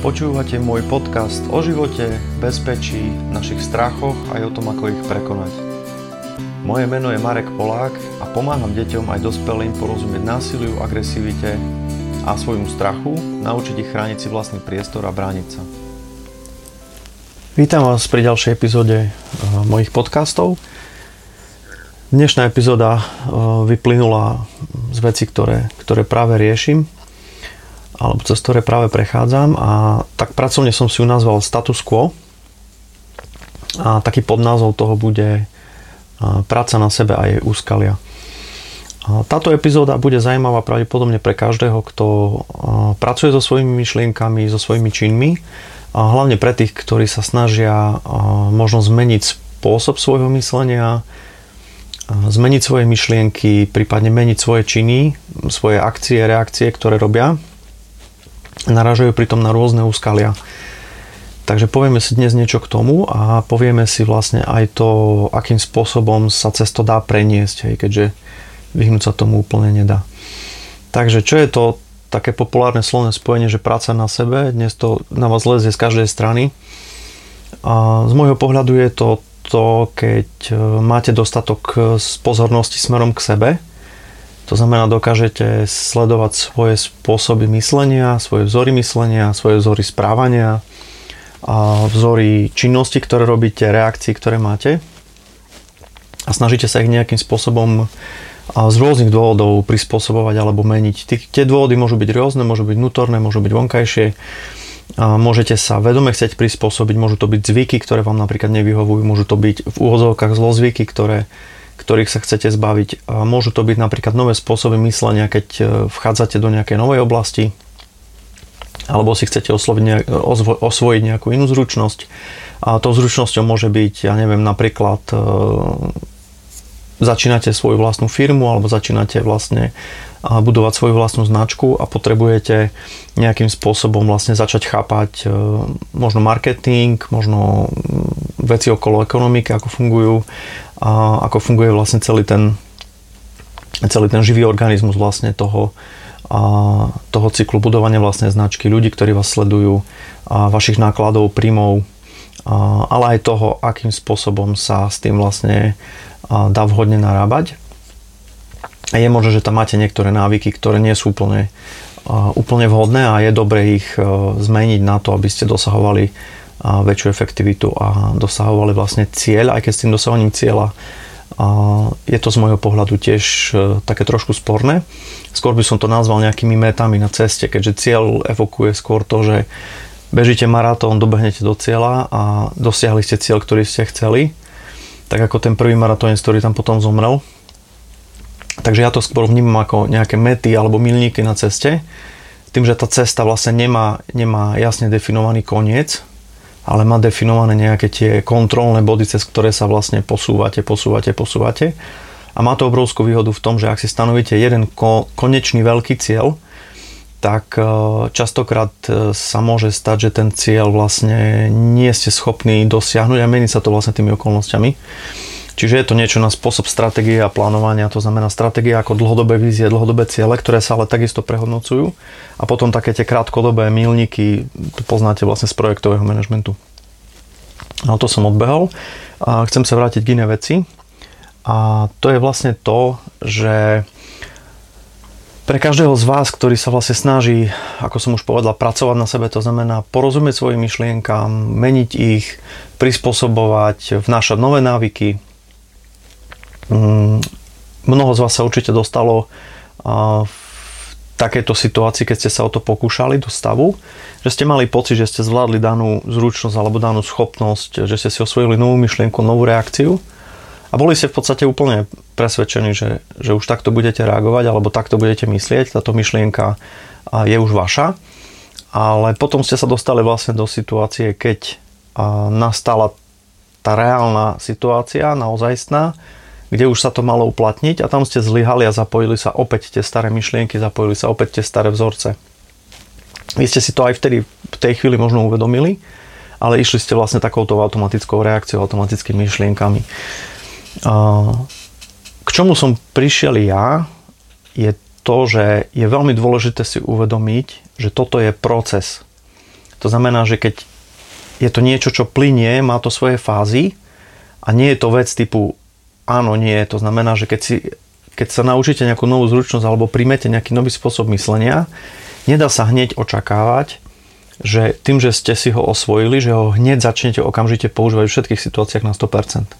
Počúvate môj podcast o živote, bezpečí, našich strachoch aj o tom, ako ich prekonať. Moje meno je Marek Polák a pomáham deťom aj dospelým porozumieť násiliu, agresivite a svojmu strachu, naučiť ich chrániť si vlastný priestor a brániť sa. Vítam vás pri ďalšej epizóde eh, mojich podcastov. Dnešná epizóda eh, vyplynula z veci, ktoré, ktoré práve riešim alebo cez ktoré práve prechádzam a tak pracovne som si ju nazval status quo a taký podnázov toho bude práca na sebe a jej úskalia. Táto epizóda bude zaujímavá pravdepodobne pre každého, kto pracuje so svojimi myšlienkami, so svojimi činmi a hlavne pre tých, ktorí sa snažia možno zmeniť spôsob svojho myslenia, zmeniť svoje myšlienky, prípadne meniť svoje činy, svoje akcie, reakcie, ktoré robia naražajú pritom na rôzne úskalia. Takže povieme si dnes niečo k tomu a povieme si vlastne aj to, akým spôsobom sa cez to dá preniesť, hej, keďže vyhnúť sa tomu úplne nedá. Takže čo je to také populárne slovné spojenie, že práca na sebe, dnes to na vás lezie z každej strany. A z môjho pohľadu je to to, keď e, máte dostatok pozornosti smerom k sebe, to znamená, dokážete sledovať svoje spôsoby myslenia, svoje vzory myslenia, svoje vzory správania, a vzory činnosti, ktoré robíte, reakcií, ktoré máte a snažíte sa ich nejakým spôsobom z rôznych dôvodov prispôsobovať alebo meniť. Tie dôvody môžu byť rôzne, môžu byť vnútorné, môžu byť vonkajšie. A môžete sa vedome chcieť prispôsobiť, môžu to byť zvyky, ktoré vám napríklad nevyhovujú, môžu to byť v úvodzovkách zlozvyky, ktoré ktorých sa chcete zbaviť. A môžu to byť napríklad nové spôsoby myslenia, keď e, vchádzate do nejakej novej oblasti, alebo si chcete osloviť osvojiť nejakú inú zručnosť. A tou zručnosťou môže byť, ja neviem, napríklad e, začínate svoju vlastnú firmu alebo začínate vlastne budovať svoju vlastnú značku a potrebujete nejakým spôsobom vlastne začať chápať e, možno marketing, možno veci okolo ekonomiky, ako fungujú a ako funguje vlastne celý ten, celý ten živý organizmus vlastne toho, a toho cyklu budovania vlastnej značky, ľudí, ktorí vás sledujú, a vašich nákladov, príjmov, ale aj toho, akým spôsobom sa s tým vlastne dá vhodne narábať je možné, že tam máte niektoré návyky, ktoré nie sú úplne, úplne vhodné a je dobre ich e, zmeniť na to, aby ste dosahovali väčšiu efektivitu a dosahovali vlastne cieľ, aj keď s tým dosahovaním cieľa je to z môjho pohľadu tiež e, také trošku sporné. Skôr by som to nazval nejakými metami na ceste, keďže cieľ evokuje skôr to, že bežíte maratón, dobehnete do cieľa a dosiahli ste cieľ, ktorý ste chceli. Tak ako ten prvý maratónec, ktorý tam potom zomrel, Takže ja to skôr vnímam ako nejaké mety alebo milníky na ceste. Tým, že tá cesta vlastne nemá, nemá jasne definovaný koniec, ale má definované nejaké tie kontrolné body, cez ktoré sa vlastne posúvate, posúvate, posúvate. A má to obrovskú výhodu v tom, že ak si stanovíte jeden ko- konečný veľký cieľ, tak e, častokrát e, sa môže stať, že ten cieľ vlastne nie ste schopní dosiahnuť a mení sa to vlastne tými okolnostiami. Čiže je to niečo na spôsob stratégie a plánovania, to znamená stratégie ako dlhodobé vízie, dlhodobé ciele, ktoré sa ale takisto prehodnocujú a potom také tie krátkodobé milníky, poznáte vlastne z projektového manažmentu. Ale to som odbehol a chcem sa vrátiť k iné veci a to je vlastne to, že pre každého z vás, ktorý sa vlastne snaží, ako som už povedal, pracovať na sebe, to znamená porozumieť svojim myšlienkám, meniť ich, prispôsobovať, vnášať nové návyky, Mm, mnoho z vás sa určite dostalo v takejto situácii, keď ste sa o to pokúšali do stavu, že ste mali pocit, že ste zvládli danú zručnosť alebo danú schopnosť, že ste si osvojili novú myšlienku, novú reakciu a boli ste v podstate úplne presvedčení, že, že už takto budete reagovať alebo takto budete myslieť, táto myšlienka je už vaša, ale potom ste sa dostali vlastne do situácie, keď nastala tá reálna situácia, naozajstná, kde už sa to malo uplatniť a tam ste zlyhali a zapojili sa opäť tie staré myšlienky, zapojili sa opäť tie staré vzorce. Vy ste si to aj vtedy v tej chvíli možno uvedomili, ale išli ste vlastne takouto automatickou reakciou, automatickými myšlienkami. K čomu som prišiel ja, je to, že je veľmi dôležité si uvedomiť, že toto je proces. To znamená, že keď je to niečo, čo plinie, má to svoje fázy a nie je to vec typu áno, nie. To znamená, že keď, si, keď sa naučíte nejakú novú zručnosť alebo príjmete nejaký nový spôsob myslenia, nedá sa hneď očakávať, že tým, že ste si ho osvojili, že ho hneď začnete okamžite používať v všetkých situáciách na 100%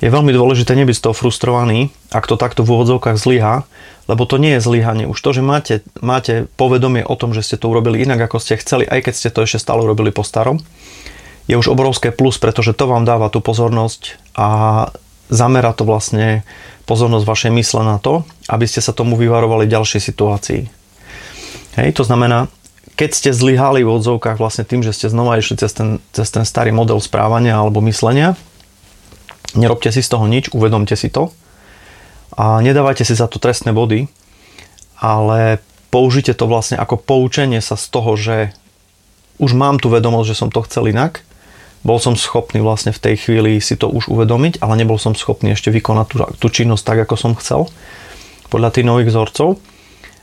je veľmi dôležité nebyť z toho frustrovaný, ak to takto v úvodzovkách zlyhá, lebo to nie je zlyhanie. Už to, že máte, máte povedomie o tom, že ste to urobili inak, ako ste chceli, aj keď ste to ešte stále urobili po starom, je už obrovské plus, pretože to vám dáva tú pozornosť a zamera to vlastne pozornosť vašej mysle na to, aby ste sa tomu vyvarovali v ďalšej situácii. Hej, to znamená, keď ste zlyhali v odzovkách vlastne tým, že ste znova išli cez ten, cez ten starý model správania alebo myslenia, Nerobte si z toho nič, uvedomte si to a nedávajte si za to trestné body, ale použite to vlastne ako poučenie sa z toho, že už mám tu vedomosť, že som to chcel inak, bol som schopný vlastne v tej chvíli si to už uvedomiť, ale nebol som schopný ešte vykonať tú, tú činnosť tak, ako som chcel, podľa tých nových vzorcov.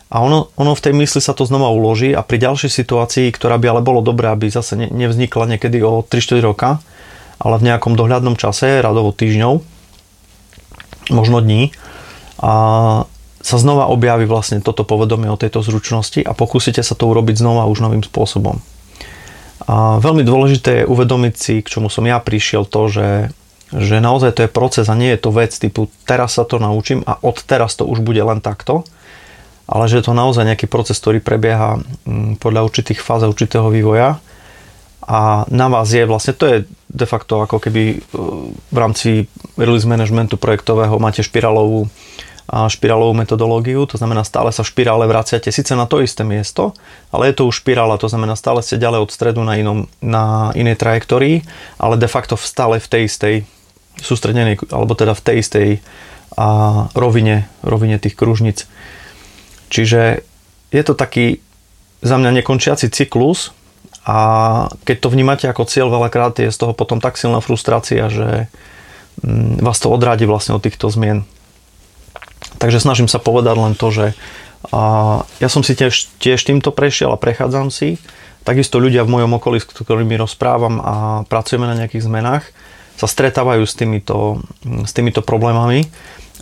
A ono, ono v tej mysli sa to znova uloží a pri ďalšej situácii, ktorá by ale bolo dobré, aby zase nevznikla niekedy o 3-4 roka, ale v nejakom dohľadnom čase, radovo týždňov, možno dní, a sa znova objaví vlastne toto povedomie o tejto zručnosti a pokúsite sa to urobiť znova už novým spôsobom. A veľmi dôležité je uvedomiť si, k čomu som ja prišiel, to, že, že naozaj to je proces a nie je to vec typu teraz sa to naučím a od teraz to už bude len takto, ale že je to naozaj nejaký proces, ktorý prebieha mm, podľa určitých fáz určitého vývoja a na vás je vlastne, to je de facto ako keby e, v rámci release managementu projektového máte špirálovú, špirálovú metodológiu, to znamená stále sa v špirále vraciate síce na to isté miesto, ale je to už špirála, to znamená stále ste ďalej od stredu na, inom, na inej trajektórii, ale de facto stále v tej istej sústredenej, alebo teda v tej istej a, rovine, rovine tých kružnic. Čiže je to taký za mňa nekončiaci cyklus, a keď to vnímate ako cieľ, veľakrát je z toho potom tak silná frustrácia, že mm, vás to odrádi vlastne od týchto zmien. Takže snažím sa povedať len to, že a ja som si tiež, tiež týmto prešiel a prechádzam si. Takisto ľudia v mojom okolí, s ktorými rozprávam a pracujeme na nejakých zmenách, sa stretávajú s týmito, s týmito problémami.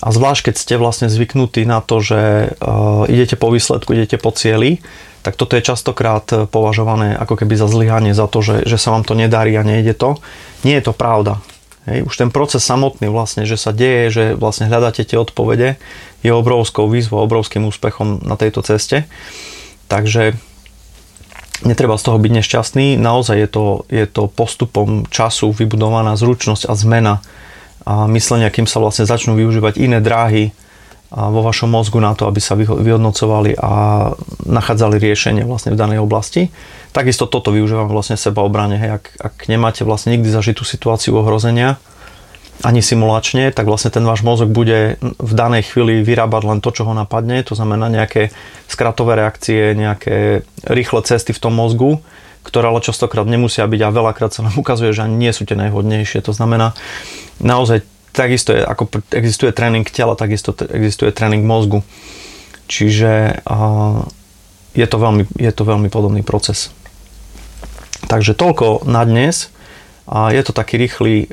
A zvlášť, keď ste vlastne zvyknutí na to, že uh, idete po výsledku, idete po cieli, tak toto je častokrát považované ako keby za zlyhanie, za to, že, že sa vám to nedarí a nejde to. Nie je to pravda. Hej, už ten proces samotný vlastne, že sa deje, že vlastne hľadáte tie odpovede, je obrovskou výzvou, obrovským úspechom na tejto ceste. Takže netreba z toho byť nešťastný. Naozaj je to, je to postupom času vybudovaná zručnosť a zmena a myslenia, kým sa vlastne začnú využívať iné dráhy, vo vašom mozgu na to, aby sa vyhodnocovali a nachádzali riešenie vlastne v danej oblasti. Takisto toto využívam vlastne sebaobrane. Hej, ak, ak nemáte vlastne nikdy zažitú situáciu ohrozenia, ani simulačne, tak vlastne ten váš mozog bude v danej chvíli vyrábať len to, čo ho napadne, to znamená nejaké skratové reakcie, nejaké rýchle cesty v tom mozgu, ktoré ale častokrát nemusia byť a veľakrát sa nám ukazuje, že ani nie sú tie najhodnejšie. To znamená, naozaj takisto je, ako existuje tréning tela, takisto existuje tréning mozgu. Čiže je to veľmi, je to veľmi podobný proces. Takže toľko na dnes. Je to taký rýchly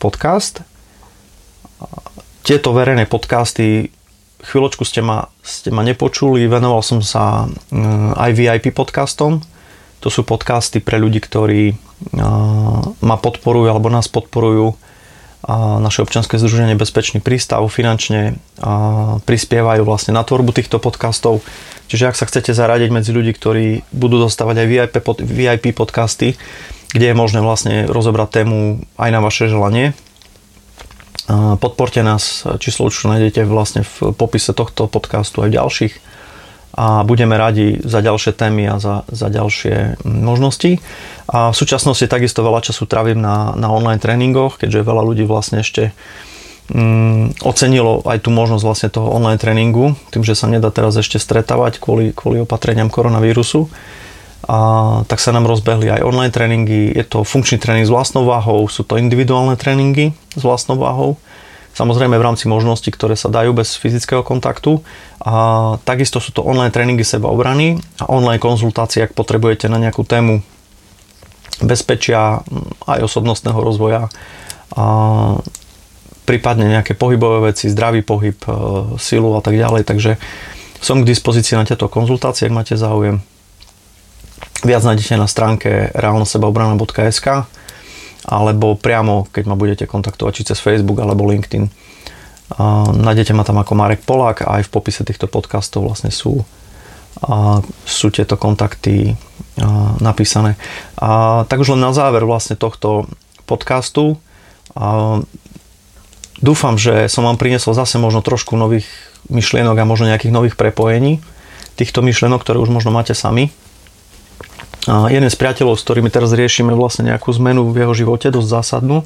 podcast. Tieto verejné podcasty chvíľočku ste ma, ste ma nepočuli, venoval som sa aj VIP podcastom. To sú podcasty pre ľudí, ktorí ma podporujú alebo nás podporujú naše občianske združenie Bezpečný prístav finančne prispievajú vlastne na tvorbu týchto podcastov. Čiže ak sa chcete zaradiť medzi ľudí, ktorí budú dostávať aj VIP, pod, VIP podcasty, kde je možné vlastne rozobrať tému aj na vaše želanie, podporte nás, číslo účtu nájdete vlastne v popise tohto podcastu aj v ďalších a budeme radi za ďalšie témy a za, za ďalšie možnosti. A v súčasnosti takisto veľa času trávim na, na online tréningoch, keďže veľa ľudí vlastne ešte mm, ocenilo aj tú možnosť vlastne toho online tréningu, tým, že sa nedá teraz ešte stretávať kvôli, kvôli opatreniam koronavírusu. A tak sa nám rozbehli aj online tréningy, je to funkčný tréning s vlastnou váhou, sú to individuálne tréningy s vlastnou váhou, samozrejme v rámci možností, ktoré sa dajú bez fyzického kontaktu. A takisto sú to online tréningy sebaobrany a online konzultácie, ak potrebujete na nejakú tému bezpečia, aj osobnostného rozvoja, a prípadne nejaké pohybové veci, zdravý pohyb, e, silu a tak ďalej. Takže som k dispozícii na tieto konzultácie, ak máte záujem. Viac nájdete na stránke realnosebaobrana.sk alebo priamo, keď ma budete kontaktovať či cez Facebook alebo LinkedIn. Nájdete ma tam ako Marek Polák a aj v popise týchto podcastov vlastne sú, sú tieto kontakty napísané. A tak už len na záver vlastne tohto podcastu a, dúfam, že som vám priniesol zase možno trošku nových myšlienok a možno nejakých nových prepojení týchto myšlienok, ktoré už možno máte sami a jeden z priateľov, s ktorými teraz riešime vlastne nejakú zmenu v jeho živote, dosť zásadnú,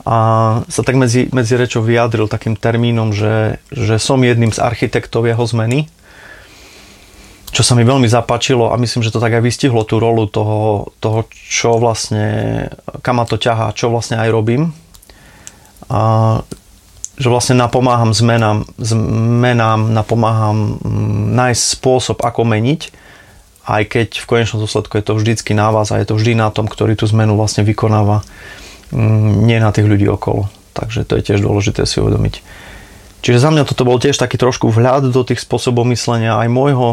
a sa tak medzi, medzi rečou vyjadril takým termínom, že, že som jedným z architektov jeho zmeny, čo sa mi veľmi zapáčilo a myslím, že to tak aj vystihlo tú rolu toho, toho čo vlastne, kam ma to ťahá, čo vlastne aj robím. A že vlastne napomáham zmenám, zmenám napomáham nájsť spôsob, ako meniť aj keď v konečnom dôsledku je to vždycky na vás a je to vždy na tom, ktorý tú zmenu vlastne vykonáva, mm, nie na tých ľudí okolo. Takže to je tiež dôležité si uvedomiť. Čiže za mňa toto bol tiež taký trošku vhľad do tých spôsobov myslenia aj môjho,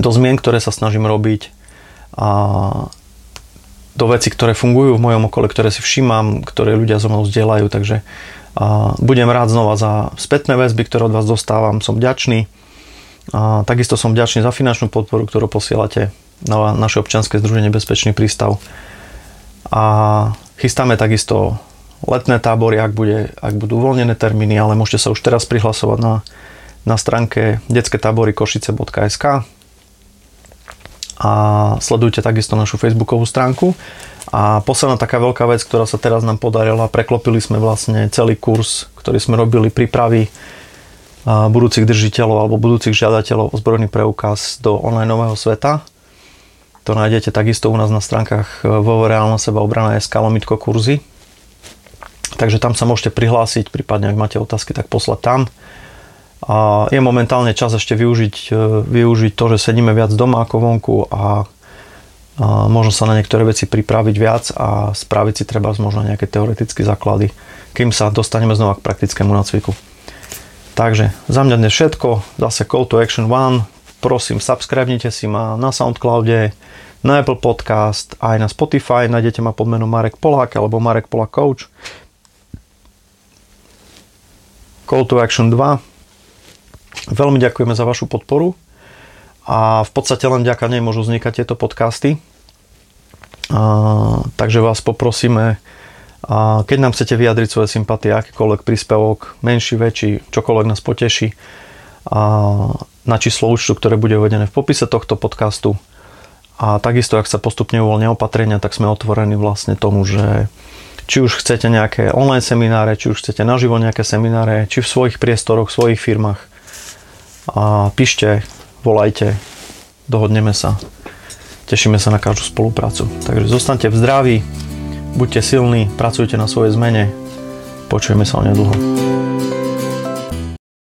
do zmien, ktoré sa snažím robiť a do veci, ktoré fungujú v mojom okolí, ktoré si všímam, ktoré ľudia so mnou zdieľajú, takže a budem rád znova za spätné väzby, ktoré od vás dostávam, som vďačný a takisto som vďačný za finančnú podporu, ktorú posielate na naše občianske združenie Bezpečný prístav. A chystáme takisto letné tábory, ak, bude, ak budú uvoľnené termíny, ale môžete sa už teraz prihlasovať na, na stránke detské tábory košice.sk a sledujte takisto našu facebookovú stránku. A posledná taká veľká vec, ktorá sa teraz nám podarila, preklopili sme vlastne celý kurz, ktorý sme robili prípravy budúcich držiteľov alebo budúcich žiadateľov o zbrojný preukaz do online nového sveta. To nájdete takisto u nás na stránkach vo reálna seba obrana SK lomitko kurzy. Takže tam sa môžete prihlásiť, prípadne ak máte otázky, tak poslať tam. A je momentálne čas ešte využiť, e, využiť to, že sedíme viac doma ako vonku a, a možno sa na niektoré veci pripraviť viac a spraviť si treba možno nejaké teoretické základy, kým sa dostaneme znova k praktickému nácviku. Takže za mňa dnes všetko, zase Call to Action 1, prosím subscribnite si ma na Soundcloude, na Apple Podcast, aj na Spotify, nájdete ma pod menom Marek Polák alebo Marek Polák Coach. Call to Action 2. Veľmi ďakujeme za vašu podporu a v podstate len ďaká nej môžu vznikať tieto podcasty. A, takže vás poprosíme a keď nám chcete vyjadriť svoje sympatie, akýkoľvek príspevok, menší, väčší, čokoľvek nás poteší, a na číslo účtu, ktoré bude uvedené v popise tohto podcastu. A takisto, ak sa postupne uvoľnia opatrenia, tak sme otvorení vlastne tomu, že či už chcete nejaké online semináre, či už chcete naživo nejaké semináre, či v svojich priestoroch, v svojich firmách. A píšte, volajte, dohodneme sa. Tešíme sa na každú spoluprácu. Takže zostaňte v zdraví, Buďte silní, pracujte na svojej zmene. Počujeme sa o nedlho.